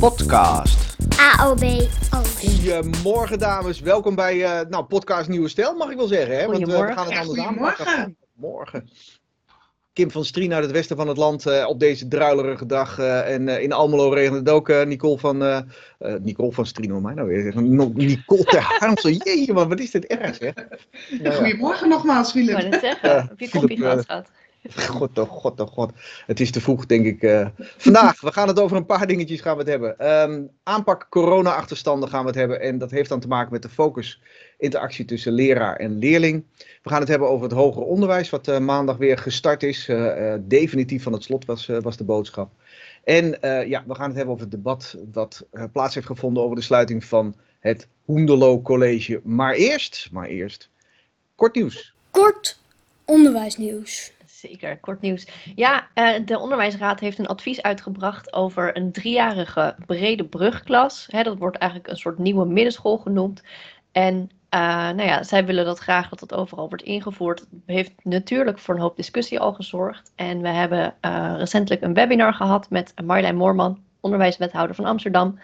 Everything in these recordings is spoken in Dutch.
podcast. AOB Oost. Goedemorgen dames, welkom bij uh, nou, podcast Nieuwe Stijl mag ik wel zeggen. Hè? Want uh, we gaan het anders goedemorgen. aanpakken. Morgen. Kim van Strien uit het westen van het land uh, op deze druilerige dag. uh, en uh, in Almelo regent het ook. uh, Nicole van, uh, uh, Nicole van Strien, hoor mij nou weer zeggen. No- Nicole ter Harmsel. Jeetje man, wat is dit erg hè? Nou ja. Goedemorgen nogmaals, Ik Philip. wou net zeggen, Ja, heb je kopje gehad? God, oh god, oh god. Het is te vroeg, denk ik. eh. Vandaag, we gaan het over een paar dingetjes gaan we het hebben. Ehm, aanpak corona-achterstanden gaan we het hebben. En dat heeft dan te maken met de focus interactie tussen leraar en leerling. We gaan het hebben over het hoger onderwijs, wat eh, maandag weer gestart is. Eh, definitief van het slot was, was de boodschap. En ja, we gaan het hebben over het debat dat plaats heeft gevonden over de sluiting van het Hoendelo College. Maar eerst, maar eerst, kort nieuws. Kort onderwijsnieuws. Zeker, kort nieuws. Ja, eh, de Onderwijsraad heeft een advies uitgebracht over een driejarige brede brugklas. Dat wordt eigenlijk een soort nieuwe middenschool genoemd. En eh, nou ja, zij willen dat graag dat dat overal wordt ingevoerd. Dat heeft natuurlijk voor een hoop discussie al gezorgd. En we hebben eh, recentelijk een webinar gehad met Marjolein Moorman, onderwijswethouder van Amsterdam,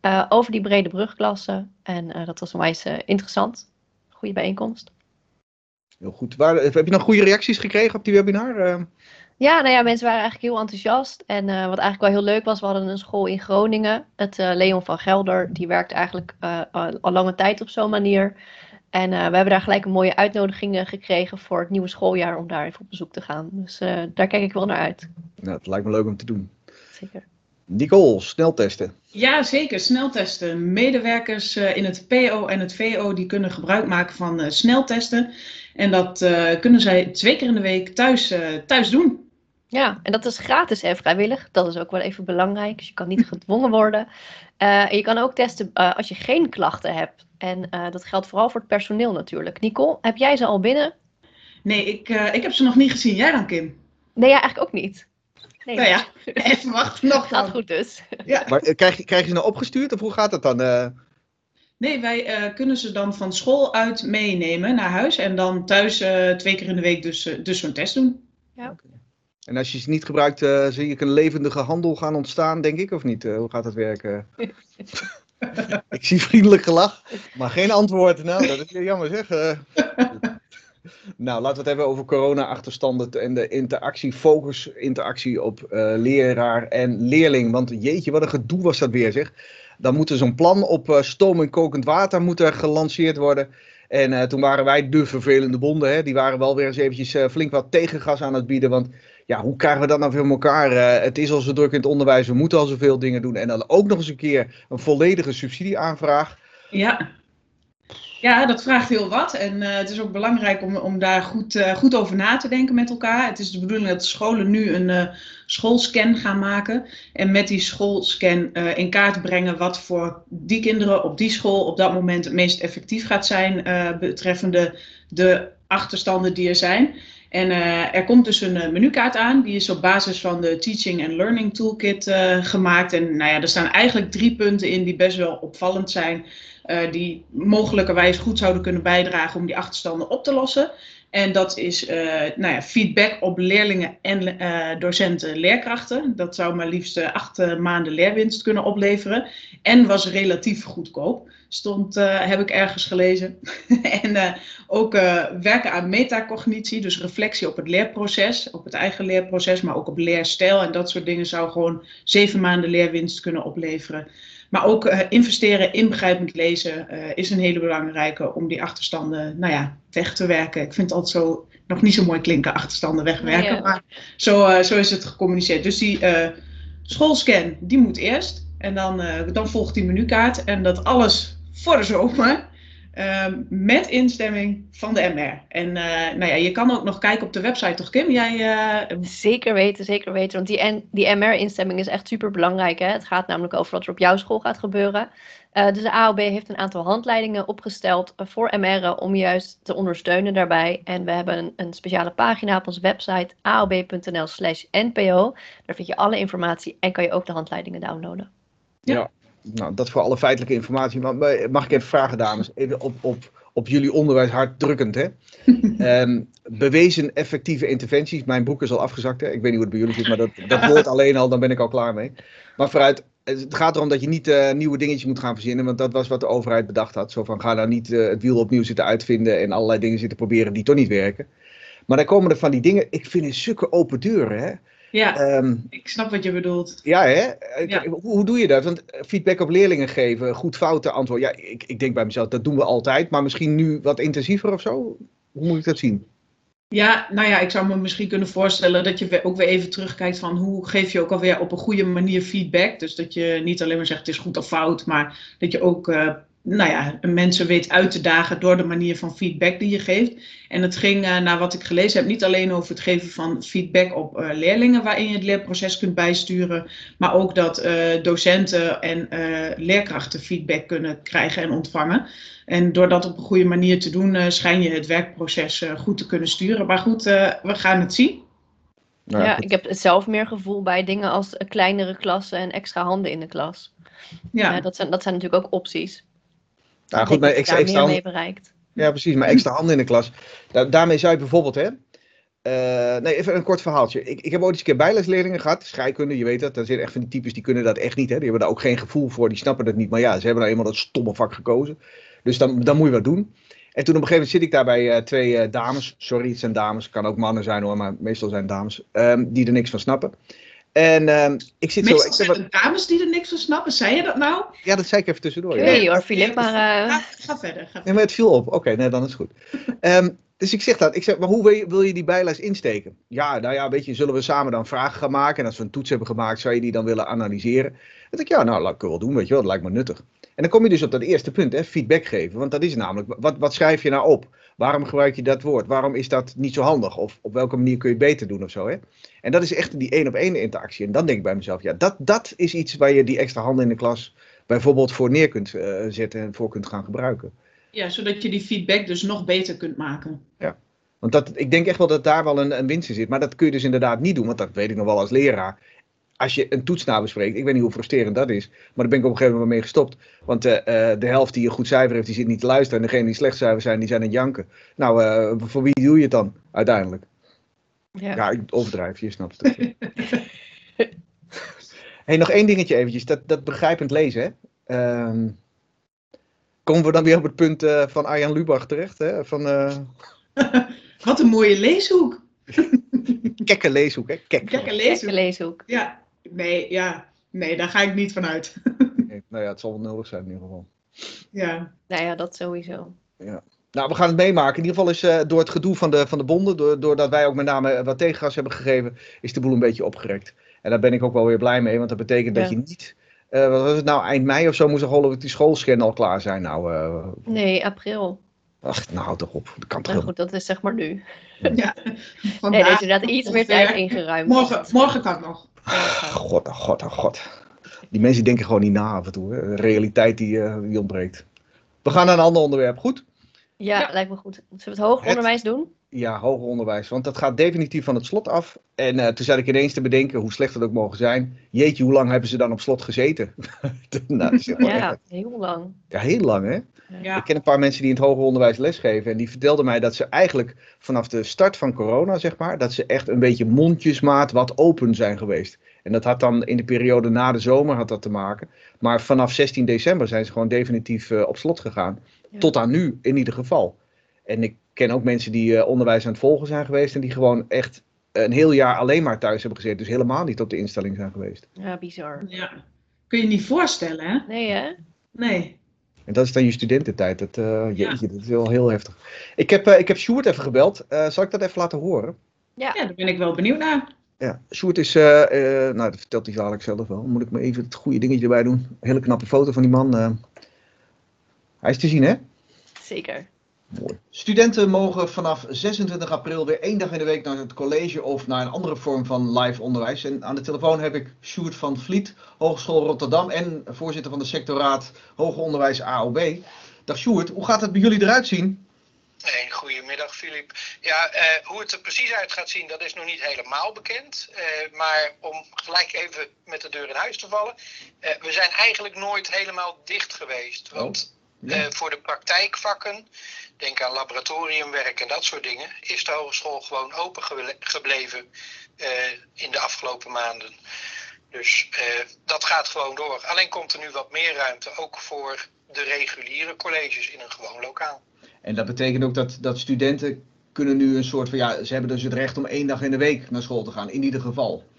eh, over die brede brugklassen. En dat was onwijs interessant. Goede bijeenkomst. Heel goed. Waar, heb je nog goede reacties gekregen op die webinar? Eh, Ja, nou ja, mensen waren eigenlijk heel enthousiast. En eh, wat eigenlijk wel heel leuk was, we hadden een school in Groningen. Het eh, Leon van Gelder, die werkt eigenlijk eh, al, lange tijd op zo'n manier. En eh, we hebben daar gelijk een mooie uitnodiging eh, gekregen voor het nieuwe schooljaar om daar even op bezoek te gaan. Dus eh, daar kijk ik wel naar uit. nou, het lijkt me leuk om te doen. Zeker. Nicole, sneltesten. Ja, zeker. Sneltesten. Medewerkers eh, in het PO en het VO die kunnen gebruik maken van eh, sneltesten. En dat eh, kunnen zij twee keer in de week thuis, eh, thuis doen. Ja, en dat is gratis en vrijwillig. Dat is ook wel even belangrijk. Dus je kan niet gedwongen worden. Eh, en je kan ook testen eh, als je geen klachten hebt. En eh, dat geldt vooral voor het personeel natuurlijk. Nicole, heb jij ze al binnen? Nee, ik, eh, ik heb ze nog niet gezien. Jij dan, Kim? Nee, ja, eigenlijk ook niet. Nee, Nou ja, even wachten nog gaat dan. goed dus. Ja. Maar krijg, je- krijg je ze nou opgestuurd of hoe gaat dat dan? Nee, wij eh, kunnen ze dan van school uit meenemen naar huis. En dan thuis eh, twee keer in de week dus, eh, dus zo'n test doen. En als je ze niet gebruikt, eh, zie ik een levendige handel gaan ontstaan, denk ik, of niet? Hoe gaat dat werken? ik zie vriendelijk gelach, maar geen antwoord. Nou, dat is jammer zeg. nou, laten we het hebben over corona-achterstanden en de interactie, focus interactie op eh, leraar en leerling. Want jeetje, wat een gedoe was dat weer zeg. Dan moet er zo'n plan op eh, stoom en kokend water moet er gelanceerd worden. En eh, toen waren wij de vervelende bonden, hè, die waren wel weer eens eventjes flink wat tegengas aan het bieden. Want ja, hoe krijgen we dat nou voor elkaar? Het is al zo druk in het onderwijs, we moeten al zoveel dingen doen. En dan ook nog eens een keer een volledige subsidieaanvraag. Ja. Ja, dat vraagt heel wat. En eh, het is ook belangrijk om, om daar goed, eh, goed over na te denken met elkaar. Het is de bedoeling dat scholen nu een eh, schoolscan gaan maken. En met die schoolscan in kaart brengen wat voor die kinderen op die school op dat moment het meest effectief gaat zijn. betreffende de achterstanden die er zijn. En er komt dus een menukaart aan. Die is op basis van de Teaching and Learning Toolkit gemaakt. En nou ja, er staan eigenlijk drie punten in die best wel opvallend zijn. Eh, die mogelijkerwijs goed zouden kunnen bijdragen om die achterstanden op te lossen. En dat is eh, nou ja, feedback op leerlingen en eh, docenten leerkrachten. Dat zou maar liefst acht maanden leerwinst kunnen opleveren. En was relatief goedkoop. Stond, heb ik ergens gelezen. en ook werken aan metacognitie, dus reflectie op het leerproces, op het eigen leerproces, maar ook op leerstijl en dat soort dingen zou gewoon zeven maanden leerwinst kunnen opleveren. Maar ook eh, investeren in begrijpend lezen eh, is een hele belangrijke om die achterstanden nou ja, weg te werken. Ik vind het altijd zo nog niet zo mooi klinken, achterstanden wegwerken, Nee, ja. maar zo, eh, zo is het gecommuniceerd. Dus die schoolscan, die moet eerst. En dan, dan volgt die menukaart. En dat alles voor de zomer. Ehm, met instemming van de MR. En eh, nou ja, je kan ook nog kijken op de website, toch Kim? Jij, eh, Zeker weten, zeker weten. Want die, die MR-instemming is echt super belangrijk. Hè? Het gaat namelijk over wat er op jouw school gaat gebeuren. Eh, dus de AOB heeft een aantal handleidingen opgesteld voor MR'en om juist te ondersteunen daarbij. En we hebben een, een speciale pagina op onze website aob.nl slash npo. Daar vind je alle informatie en kan je ook de handleidingen downloaden. Ja. Nou, dat voor alle feitelijke informatie. Maar mag ik even vragen, dames? Even op, op, op jullie onderwijs hard drukkend, hè? Ehm, bewezen effectieve interventies. Mijn boek is al afgezakt, hè? Ik weet niet hoe het bij jullie zit, maar dat, dat woord alleen al, dan ben ik al klaar mee. Maar vooruit, Het gaat erom dat je niet eh, nieuwe dingetjes moet gaan verzinnen, want dat was wat de overheid bedacht had. Zo van, ga nou niet eh, het wiel opnieuw zitten uitvinden en allerlei dingen zitten proberen die toch niet werken. Maar dan komen er van die dingen, ik vind het zulke open deuren, hè. Ja, Ehm, ik snap wat je bedoelt. ja, hè? Ja. Hoe, hoe doe je dat? Want feedback op leerlingen geven, goed fouten antwoord. Ja, ik, ik denk bij mezelf, dat doen we altijd, maar misschien nu wat intensiever of zo? Hoe moet ik dat zien? Ja, nou ja, ik zou me misschien kunnen voorstellen dat je ook weer even terugkijkt van hoe geef je ook alweer op een goede manier feedback. Dus dat je niet alleen maar zegt het is goed of fout, maar dat je ook eh, nou ja, mensen weet uit te dagen door de manier van feedback die je geeft. En het ging, eh, naar wat ik gelezen heb, niet alleen over het geven van feedback op eh, leerlingen waarin je het leerproces kunt bijsturen, maar ook dat eh, docenten en eh, leerkrachten feedback kunnen krijgen en ontvangen. En door dat op een goede manier te doen, eh, schijn je het werkproces eh, goed te kunnen sturen. Maar goed, eh, we gaan het zien. Nou, ja, goed. ik heb zelf meer gevoel bij dingen als kleinere klassen en extra handen in de klas. Ja, Ja, dat, zijn, dat zijn natuurlijk ook opties. Nou, Ik goed, maar je extra, daar extra meer mee bereikt. Ja, precies, maar extra handen in de klas. Da- daarmee zou je bijvoorbeeld, hè. eh, nee, even een kort verhaaltje. Ik, ik heb ooit eens een keer bijlesleerlingen gehad, scheikunde, je weet dat. Dat zijn echt van die types die kunnen dat echt niet. Hè. Die hebben daar ook geen gevoel voor, die snappen dat niet. Maar ja, ze hebben nou eenmaal dat stomme vak gekozen. Dus dan, dan moet je wat doen. En toen op een gegeven moment zit ik daar bij eh, twee eh, dames. Sorry, het zijn dames. kan ook mannen zijn hoor, maar meestal zijn dames. ehm, die er niks van snappen. En ehm, ik zit zo. Ik zeg, zijn wat, dames die er niks van snappen. Zei je dat nou? ja, dat zei ik even tussendoor. Ja. Nee hoor, Filip, maar eh, Ga, ga verder. Ga Nee, maar het viel op. Oké, nee, dan is het goed. Ehm, dus ik zeg dat. Ik zeg, maar hoe wil je, wil je die bijles insteken? Ja, nou ja, weet je, zullen we samen dan vragen gaan maken? En als we een toets hebben gemaakt, zou je die dan willen analyseren? Dan denk ik, ja, nou, dat kunnen we wel doen, weet je wel, dat lijkt me nuttig. En dan kom je dus op dat eerste punt, hè, feedback geven. Want dat is namelijk, wat, wat schrijf je nou op? Waarom gebruik je dat woord? Waarom is dat niet zo handig? Of op welke manier kun je het beter doen of zo, hè? En dat is echt die één op één interactie. En dan denk ik bij mezelf, ja, dat, dat is iets waar je die extra handen in de klas bijvoorbeeld voor neer kunt eh, zetten en voor kunt gaan gebruiken. Ja, zodat je die feedback dus nog beter kunt maken. Want dat, ik denk echt wel dat daar wel een, een winst in zit. Maar dat kun je dus inderdaad niet doen. Want dat weet ik nog wel als leraar. Als je een toets nabespreekt. Ik weet niet hoe frustrerend dat is. Maar daar ben ik op een gegeven moment mee gestopt. Want eh, eh, de helft die een goed cijfer heeft, die zit niet te luisteren. En degene die slecht cijfer zijn, die zijn aan het janken. Nou, eh, voor wie doe je het dan uiteindelijk? ja. Ja, ik overdrijf, je snapt het. hey, nog één dingetje eventjes. Dat, dat begrijpend lezen, hè. Ehm, komen we dan weer op het punt eh, van Arjan Lubach terecht, hè? Van eh Wat een mooie leeshoek. kekke leeshoek, hè? Kek. Gekke Gekke leeshoek. leeshoek. Ja, nee, ja. Nee, daar ga ik niet van uit. Nou ja, het zal wel nodig zijn in ieder geval. Ja, Nou ja, dat sowieso. Nou, we gaan het meemaken. In ieder geval is eh, door het gedoe van de, van de bonden, door, doordat wij ook met name eh, wat tegengas hebben gegeven, is de boel een beetje opgerekt. En daar ben ik ook wel weer blij mee, want dat betekent dat Ja. je niet, eh, wat was het nou, eind mei of zo moest ik die schoolscan al klaar zijn. Nou, eh, Nee, april. ach, nou houd toch op. Dat kan toch wel. goed, dat is zeg maar nu. ja. Nee, er Vandaag, is inderdaad iets meer tijd ingeruimd. Morgen, morgen kan het nog. God, oh god, oh god. Die mensen denken gewoon niet na af en toe. Hè. De realiteit die, eh, die ontbreekt. We gaan naar een ander onderwerp. Goed? Ja, Ja. lijkt me goed. Zullen we het hoger Het- onderwijs doen? Ja, hoger onderwijs. Want dat gaat definitief van het slot af. En eh, toen zat ik ineens te bedenken, hoe slecht het ook mogen zijn. Jeetje, hoe lang hebben ze dan op slot gezeten? nou, Ja, echt- heel lang. ja, heel lang hè. Ja. Ik ken een paar mensen die in het hoger onderwijs lesgeven. En die vertelden mij dat ze eigenlijk vanaf de start van corona, zeg maar, dat ze echt een beetje mondjesmaat wat open zijn geweest. En dat had dan in de periode na de zomer had dat te maken. Maar vanaf 16 december zijn ze gewoon definitief eh, op slot gegaan. Ja. Tot aan nu in ieder geval. En ik ken ook mensen die eh, onderwijs aan het volgen zijn geweest. En die gewoon echt een heel jaar alleen maar thuis hebben gezeten. Dus helemaal niet op de instelling zijn geweest. Ja, bizar. ja. Kun je niet voorstellen, hè? Nee hè? Nee. En dat is dan je studententijd. Dat, eh, jeetje, dat is wel heel heftig. Ik heb, eh ik heb Sjoerd even gebeld. Eh, zal ik dat even laten horen? Ja, daar ben ik wel benieuwd naar. Ja, Sjoerd is, eh, eh, nou dat vertelt hij dadelijk zelf wel. Moet ik me even het goede dingetje erbij doen. Hele knappe foto van die man. eh. Hij is te zien hè? Zeker. Mooi. Studenten mogen vanaf 26 april weer één dag in de week naar het college of naar een andere vorm van live onderwijs. En aan de telefoon heb ik Sjoerd van Vliet, Hogeschool Rotterdam en voorzitter van de sectoraat Hoger Onderwijs AOB. Dag Sjoerd, hoe gaat het bij jullie eruit zien? Hey, goedemiddag Filip. Ja, eh, hoe het er precies uit gaat zien, dat is nog niet helemaal bekend. Eh, maar om gelijk even met de deur in huis te vallen. eh, we zijn eigenlijk nooit helemaal dicht geweest. Want Eh, voor de praktijkvakken, denk aan laboratoriumwerk en dat soort dingen, is de hogeschool gewoon open geble- gebleven eh, in de afgelopen maanden. Dus eh, dat gaat gewoon door. Alleen komt er nu wat meer ruimte, ook voor de reguliere colleges in een gewoon lokaal. En dat betekent ook dat, dat studenten kunnen nu een soort van, ja, ze hebben dus het recht om één dag in de week naar school te gaan, in ieder geval.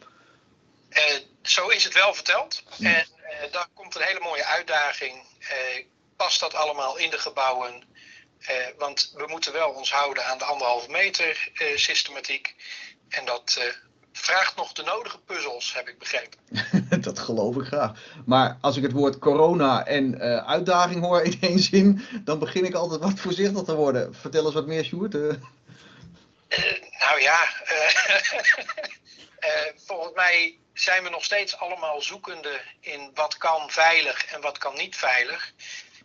Zo is het wel verteld. En daar komt een hele mooie uitdaging. Past dat allemaal in de gebouwen? Eh, want we moeten wel ons houden aan de anderhalve meter eh, systematiek. En dat eh, vraagt nog de nodige puzzels, heb ik begrepen. dat geloof ik graag. Maar als ik het woord corona en uitdaging hoor in één zin, dan begin ik altijd wat voorzichtig te worden. Vertel eens wat meer, Sjoerd. Nou ja, volgens mij zijn we nog steeds allemaal zoekende in wat kan veilig en wat kan niet veilig.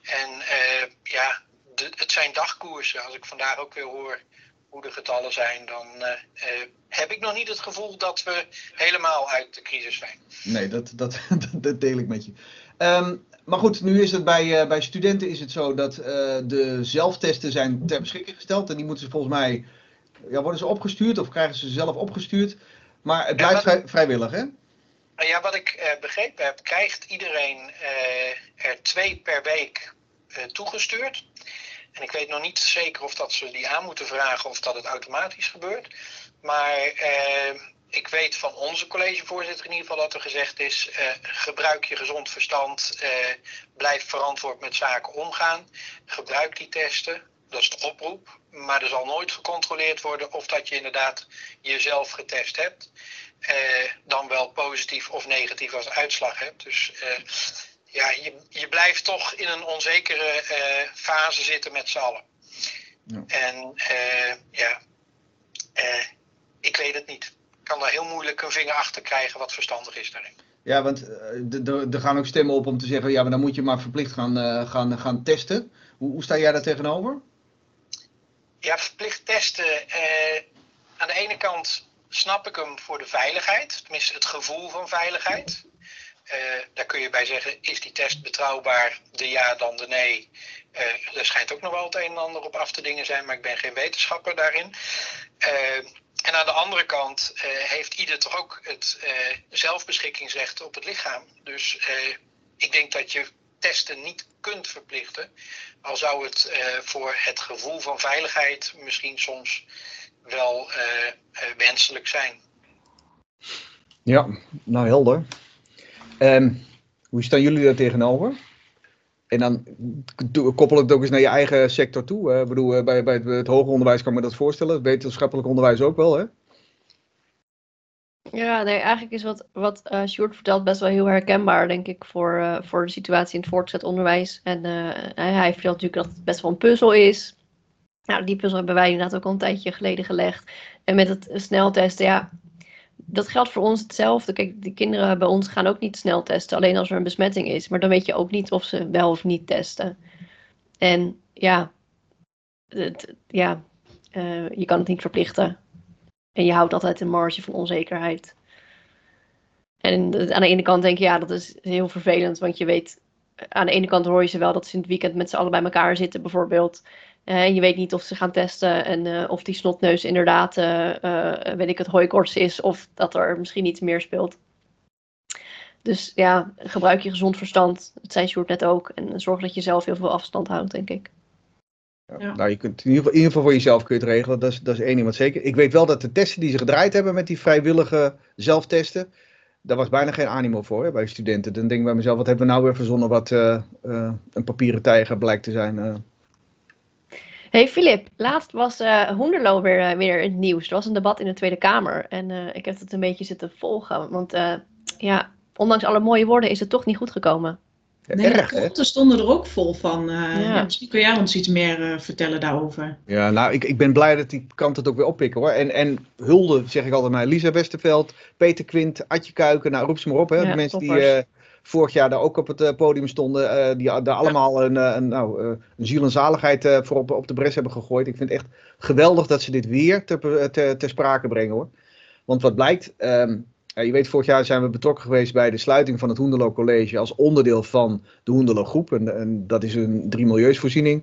En eh, ja, de, het zijn dagkoersen. Als ik vandaag ook weer hoor hoe de getallen zijn, dan eh, eh, heb ik nog niet het gevoel dat we helemaal uit de crisis zijn. Nee, dat, dat, dat deel ik met je. Ehm, maar goed, nu is het bij, bij studenten is het zo dat de zelftesten zijn ter beschikking gesteld. En die moeten ze volgens mij, ja, worden ze opgestuurd of krijgen ze zelf opgestuurd. Maar het Ja, blijft wat- vrijwillig, hè? Ja, wat ik begrepen heb, krijgt iedereen er twee per week toegestuurd. En ik weet nog niet zeker of dat ze die aan moeten vragen of dat het automatisch gebeurt. Maar eh, ik weet van onze collegevoorzitter in ieder geval dat er gezegd is: eh, gebruik je gezond verstand, eh, blijf verantwoord met zaken omgaan, gebruik die testen. Dat is de oproep. Maar er zal nooit gecontroleerd worden of dat je inderdaad jezelf getest hebt eh, dan wel positief of negatief als uitslag hebt. Dus eh, ja, je, je blijft toch in een onzekere eh, fase zitten met z'n allen. Ja. En eh, ja, eh, ik weet het niet. Ik kan daar heel moeilijk een vinger achter krijgen wat verstandig is daarin. Ja, want er gaan ook stemmen op om te zeggen, ja, maar dan moet je maar verplicht gaan, gaan, gaan testen. Hoe, hoe sta jij daar tegenover? Ja, verplicht testen. aan de ene kant snap ik hem voor de veiligheid, tenminste het gevoel van veiligheid. Eh, daar kun je bij zeggen, is die test betrouwbaar? De ja, dan de nee. Eh er schijnt ook nog wel het een en ander op af te dingen zijn, maar ik ben geen wetenschapper daarin. Eh, en aan de andere kant heeft ieder toch ook het eh, zelfbeschikkingsrecht op het lichaam. Dus ik denk dat je testen niet kunt verplichten. Al zou het voor het gevoel van veiligheid misschien soms wel wenselijk zijn. Ja, nou helder. Ehm, hoe staan jullie daar tegenover? En dan koppel het ook eens naar je eigen sector toe. bedoel, eh, bij, bij het, hoger onderwijs kan ik me dat voorstellen. Wetenschappelijk onderwijs ook wel, hè? Ja, nee, eigenlijk is wat, wat eh Sjoerd vertelt best wel heel herkenbaar, denk ik, voor, eh, voor de situatie in het voortgezet onderwijs. En hij vertelt natuurlijk dat het best wel een puzzel is. Nou, die puzzel hebben wij inderdaad ook al een tijdje geleden gelegd. En met het sneltesten, ja, dat geldt voor ons hetzelfde. Kijk, die kinderen bij ons gaan ook niet snel testen, alleen als er een besmetting is. Maar dan weet je ook niet of ze wel of niet testen. En ja, het, ja eh, je kan het niet verplichten. En je houdt altijd een marge van onzekerheid. En de- aan de ene kant denk je, ja, dat is heel vervelend, want je weet, aan de ene kant hoor je ze wel dat ze in het weekend met z'n allen bij elkaar zitten, bijvoorbeeld. Eh, en je weet niet of ze gaan testen en eh, of die snotneus inderdaad, eh, weet ik het, hooikoorts is, of dat er misschien iets meer speelt. Dus ja, gebruik je gezond verstand, dat zei Sjoerd net ook, en zorg dat je zelf heel veel afstand houdt, denk ik. Ja. Ja. Nou, je kunt in ieder, geval, in ieder geval voor jezelf kun je het regelen. Dat is, dat is één ding wat zeker. Ik weet wel dat de testen die ze gedraaid hebben met die vrijwillige zelftesten, daar was bijna geen animo voor hè, bij studenten. Dan denk ik bij mezelf, wat hebben we nou weer verzonnen wat eh, eh, een papieren tijger blijkt te zijn. eh. Hey Filip, laatst was eh Hoenderloo weer, eh, weer in het nieuws. Er was een debat in de Tweede Kamer en eh, ik heb het een beetje zitten volgen. Want eh, ja, ondanks alle mooie woorden is het toch niet goed gekomen. Nee, Erg, de hè? kranten stonden er ook vol van. eh, Ja. ja, misschien kun jij ons iets meer eh, vertellen daarover. Ja, nou, ik, ik ben blij dat die kant het ook weer oppikken hoor. En, en hulde, zeg ik altijd maar, Lisa Westerveld, Peter Quint, Adje Kuiken, nou roep ze maar op. Hè. Ja, de mensen die toppers. eh, vorig jaar daar ook op het eh, podium stonden, eh, die daar allemaal een, eh, een, nou, een ziel en zaligheid voor op, op de bres hebben gegooid. Ik vind het echt geweldig dat ze dit weer ter, ter, ter sprake brengen hoor. Want wat blijkt, ehm, je weet, vorig jaar zijn we betrokken geweest bij de sluiting van het Hoenderloo College als onderdeel van de Hoenderloo Groep. En, en dat is een drie milieusvoorziening.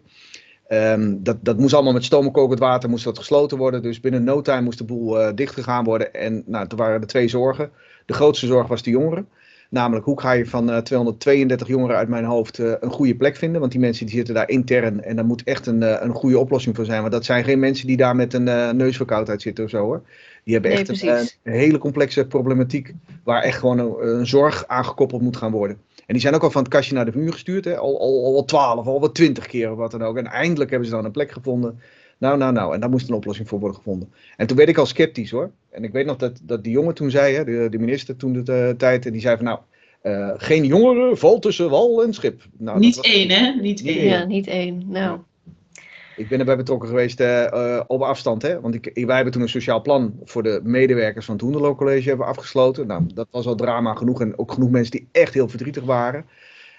Ehm, dat, dat moest allemaal met stoomkokend water moest dat gesloten worden. Dus binnen no time moest de boel dichtgegaan worden. En nou, toen waren er twee zorgen. De grootste zorg was de jongeren. Namelijk, hoe ga je van uh, 232 jongeren uit mijn hoofd uh, een goede plek vinden? Want die mensen die zitten daar intern en daar moet echt een, uh, een goede oplossing voor zijn. Want dat zijn geen mensen die daar met een neusverkoudheid zitten of zo hoor. Die hebben echt een, een, hele complexe problematiek waar echt gewoon een, een, zorg aangekoppeld moet gaan worden. En die zijn ook al van het kastje naar de muur gestuurd, hè? Al, al, al wel 12, al wel 20 keer of wat dan ook. En eindelijk hebben ze dan een plek gevonden. Nou, nou, nou. En daar moest een oplossing voor worden gevonden. En toen werd ik al sceptisch hoor. En ik weet nog dat, dat die jongen toen zei, hè, de, de minister toen de uh, tijd, en die zei van nou, uh, geen jongeren valt tussen wal en schip. Nou, niet één hè? Niet één. Ja, niet één. Nou. Ik ben erbij betrokken geweest uh, op afstand. Hè? Want ik, wij hebben toen een sociaal plan voor de medewerkers van het Hoenderloo College hebben afgesloten. Nou, dat was al drama genoeg. En ook genoeg mensen die echt heel verdrietig waren.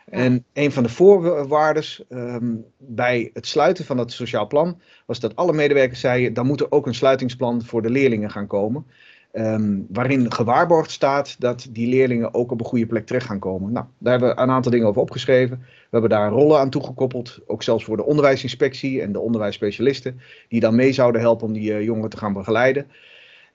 En een van de voorwaarden um, bij het sluiten van dat sociaal plan was dat alle medewerkers zeiden: dan moet er ook een sluitingsplan voor de leerlingen gaan komen. Um, waarin gewaarborgd staat dat die leerlingen ook op een goede plek terecht gaan komen. Nou, daar hebben we een aantal dingen over opgeschreven. We hebben daar rollen aan toegekoppeld, ook zelfs voor de onderwijsinspectie en de onderwijsspecialisten, die dan mee zouden helpen om die uh, jongeren te gaan begeleiden.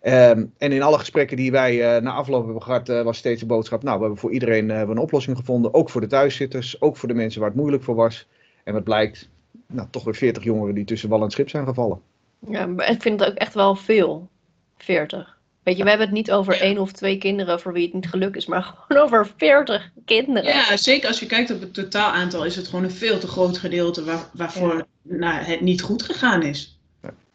Um, en in alle gesprekken die wij uh, na afloop hebben gehad, uh, was steeds de boodschap: Nou, we hebben voor iedereen uh, een oplossing gevonden. Ook voor de thuiszitters, ook voor de mensen waar het moeilijk voor was. En wat blijkt, nou, toch weer 40 jongeren die tussen wal en schip zijn gevallen. Ja, maar ik vind het ook echt wel veel. 40. Weet je, we hebben het niet over één of twee kinderen voor wie het niet gelukt is, maar gewoon over 40 kinderen. Ja, zeker als je kijkt op het totaalaantal is het gewoon een veel te groot gedeelte waar, waarvoor ja. nou, het niet goed gegaan is.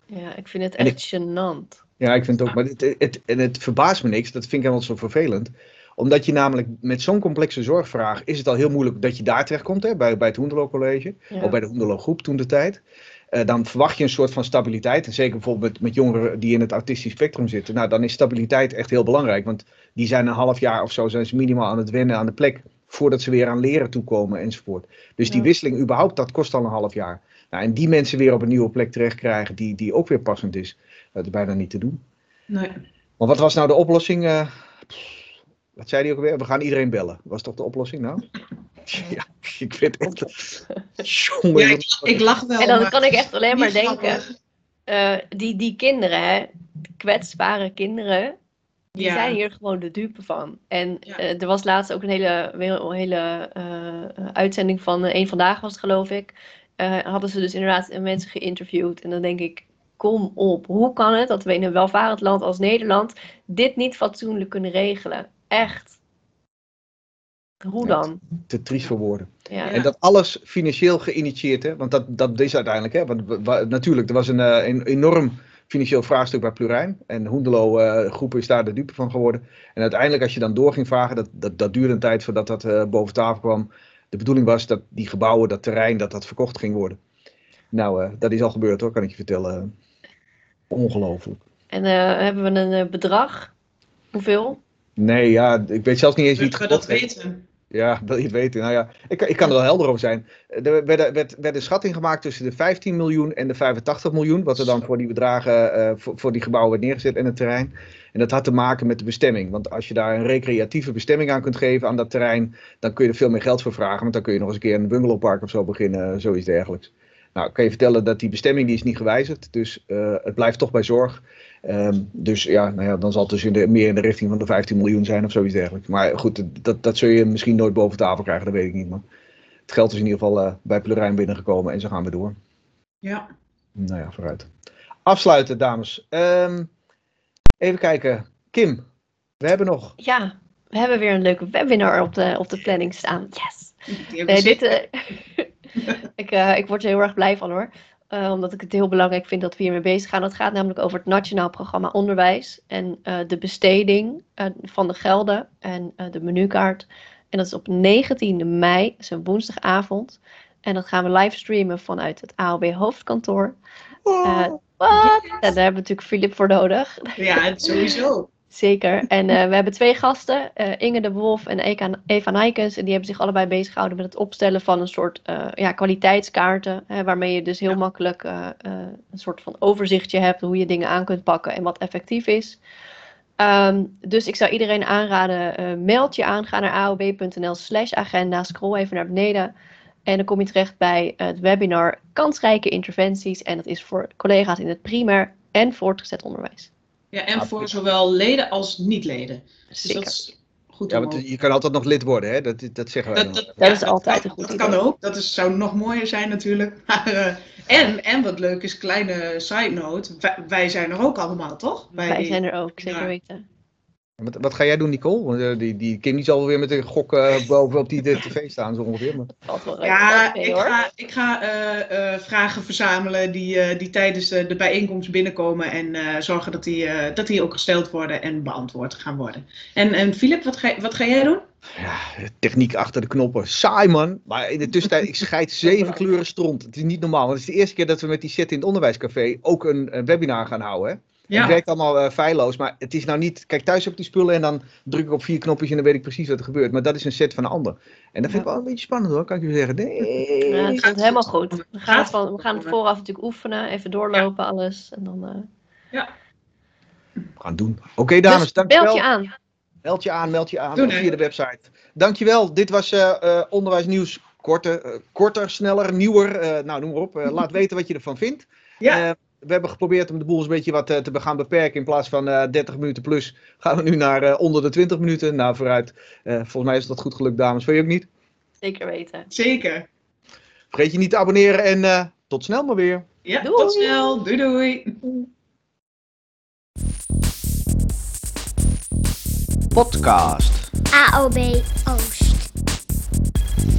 Ja, ik vind het echt ik, gênant. Ja, ik vind het ook, maar het, het, en het verbaast me niks, dat vind ik helemaal zo vervelend omdat je namelijk met zo'n complexe zorgvraag is het al heel moeilijk dat je daar terechtkomt, hè, bij, bij het Hoenderloo College, ja. of bij de Hoenderloo Groep toen de tijd. Uh, dan verwacht je een soort van stabiliteit. En zeker bijvoorbeeld met, met, jongeren die in het autistisch spectrum zitten. Nou, dan is stabiliteit echt heel belangrijk. Want die zijn een half jaar of zo zijn ze minimaal aan het wennen aan de plek. Voordat ze weer aan leren toekomen enzovoort. Dus ja. die wisseling überhaupt, dat kost al een half jaar. Nou, en die mensen weer op een nieuwe plek terecht krijgen die, die ook weer passend is. Dat is bijna niet te doen. Nee. Maar wat was nou de oplossing? Uh, wat zei hij ook weer? We gaan iedereen bellen. Was toch de oplossing nou? Ja, ik vind echt. Jongen, ja, ik, ik, lach wel. En dan maar kan ik echt alleen maar denken: uh, die, die kinderen, hè, kwetsbare kinderen, die ja. zijn hier gewoon de dupe van. En ja. uh, er was laatst ook een hele, een hele uh, uitzending van Eén Vandaag, was het geloof ik. Hadden ze dus inderdaad mensen geïnterviewd. En dan denk ik: kom op, hoe kan het dat we in een welvarend land als Nederland dit niet fatsoenlijk kunnen regelen? Echt. Hoe dan? Ja, te triest voor woorden. Ja. En dat alles financieel geïnitieerd, hè? want dat, dat is uiteindelijk, hè? want wa, natuurlijk, er was een, uh, een enorm financieel vraagstuk bij Plurijn. En Hoendelo uh, groep is daar de dupe van geworden. En uiteindelijk, als je dan door ging vragen, dat, dat, dat duurde een tijd voordat dat uh, boven tafel kwam. De bedoeling was dat die gebouwen, dat terrein, dat dat verkocht ging worden. Nou, dat is al gebeurd hoor, kan ik je vertellen. Ongelooflijk. En hebben we een bedrag? Hoeveel? Nee, ja, ik weet zelfs niet eens wie het we dat weten? Ja, wil je het weten? Nou ja, ik, ik kan er wel helder over zijn. Er werd, werd, werd een schatting gemaakt tussen de 15 miljoen en de 85 miljoen, wat er dan voor die bedragen, uh, voor, voor die gebouwen werd neergezet en het terrein. En dat had te maken met de bestemming. Want als je daar een recreatieve bestemming aan kunt geven aan dat terrein, dan kun je er veel meer geld voor vragen. Want dan kun je nog eens een keer een bungalowpark of zo beginnen, zoiets dergelijks. Nou, ik kan je vertellen dat die bestemming die is niet gewijzigd. Dus uh, het blijft toch bij zorg. Um, dus ja, nou ja, dan zal het dus in de, meer in de richting van de 15 miljoen zijn of zoiets dergelijks. Maar goed, dat, dat zul je misschien nooit boven tafel krijgen, dat weet ik niet. Maar het geld is in ieder geval uh, bij Plurijn binnengekomen en zo gaan we door. Ja. Nou ja, vooruit. Afsluiten, dames. Um, even kijken. Kim, we hebben nog. Ja, we hebben weer een leuke webinar op de, op de planning staan. Yes! Nee, dit, uh, ik, uh, ik word er heel erg blij van hoor. Uh, omdat ik het heel belangrijk vind dat we hiermee bezig gaan. Het gaat namelijk over het Nationaal Programma Onderwijs en uh, de besteding uh, van de gelden en de menukaart. En dat is op 19 mei, dat is een woensdagavond. En dat gaan we livestreamen vanuit het AOB hoofdkantoor. Wow. Yes. En daar hebben we natuurlijk Filip voor nodig. Ja, sowieso. Zeker. En uh, we hebben twee gasten, uh, Inge de Wolf en Eka, Eva Nijkens. En die hebben zich allebei bezig gehouden met het opstellen van een soort uh, ja, kwaliteitskaarten. Hè, waarmee je dus heel ja. makkelijk een soort van overzichtje hebt hoe je dingen aan kunt pakken en wat effectief is. Um, dus ik zou iedereen aanraden, meld je aan, ga naar aob.nl slash agenda, scroll even naar beneden. En dan kom je terecht bij het webinar Kansrijke interventies. En dat is voor collega's in het primair en voortgezet onderwijs. Ja, en voor zowel leden als niet-leden. Dus Zeker. dat is goed Ja, om want je kan altijd nog lid worden, hè? Dat, dat zeggen wij Dat, is altijd een goed Dat kan ook. Dat is, zou nog mooier zijn natuurlijk. Maar, eh, en, en wat leuk is, kleine side note. Wij, wij zijn er ook allemaal, toch? Wij zijn er ook, zeker Ja. weten. Wat, wat ga jij doen, Nicole? Want, eh, die, die Kim die zal weer met een gok eh, boven op die de tv staan, zo ongeveer. Maar... Ja, ik ga, ik ga eh, eh, vragen verzamelen die, eh, die tijdens de, de bijeenkomst binnenkomen. En eh, zorgen dat die, eh, dat die ook gesteld worden en beantwoord gaan worden. En, en Filip, wat ga, wat ga jij doen? Ja, techniek achter de knoppen. Saai, man. Maar in de tussentijd, ik scheid zeven kleuren stront. Het is niet normaal. Want het is de eerste keer dat we met die set in het onderwijscafé ook een, een webinar gaan houden. Hè? Het werkt allemaal eh, feilloos, maar het is nou niet... Kijk, thuis heb ik die spullen en dan druk ik op vier knopjes en dan weet ik precies wat er gebeurt. Maar dat is een set van een ander. En dat vind ik wel een beetje spannend hoor, kan ik je zeggen. Nee. Ja, het komt helemaal goed. We gaan, Gaat het van, we gaan het vooraf natuurlijk oefenen, even doorlopen alles. En dan, eh, We gaan doen. Oké dames, dus dankjewel. belt je aan. Meld je aan, meld je aan via de website. Dankjewel. Dit was eh eh, onderwijsnieuws. Korter, korter, sneller, nieuwer. eh, nou, noem maar op. Laat weten wat je ervan vindt. Ja. Eh, we hebben geprobeerd om de boel eens een beetje wat eh, te gaan beperken. In plaats van eh 30 minuten plus gaan we nu naar eh, onder de 20 minuten. Nou, vooruit. Eh, volgens mij is dat goed gelukt, dames. Vind je ook niet? Zeker weten. Zeker. Vergeet je niet te abonneren en eh, tot snel maar weer. Ja, Doei. tot snel. Doei doei. Podcast. AOB Oost.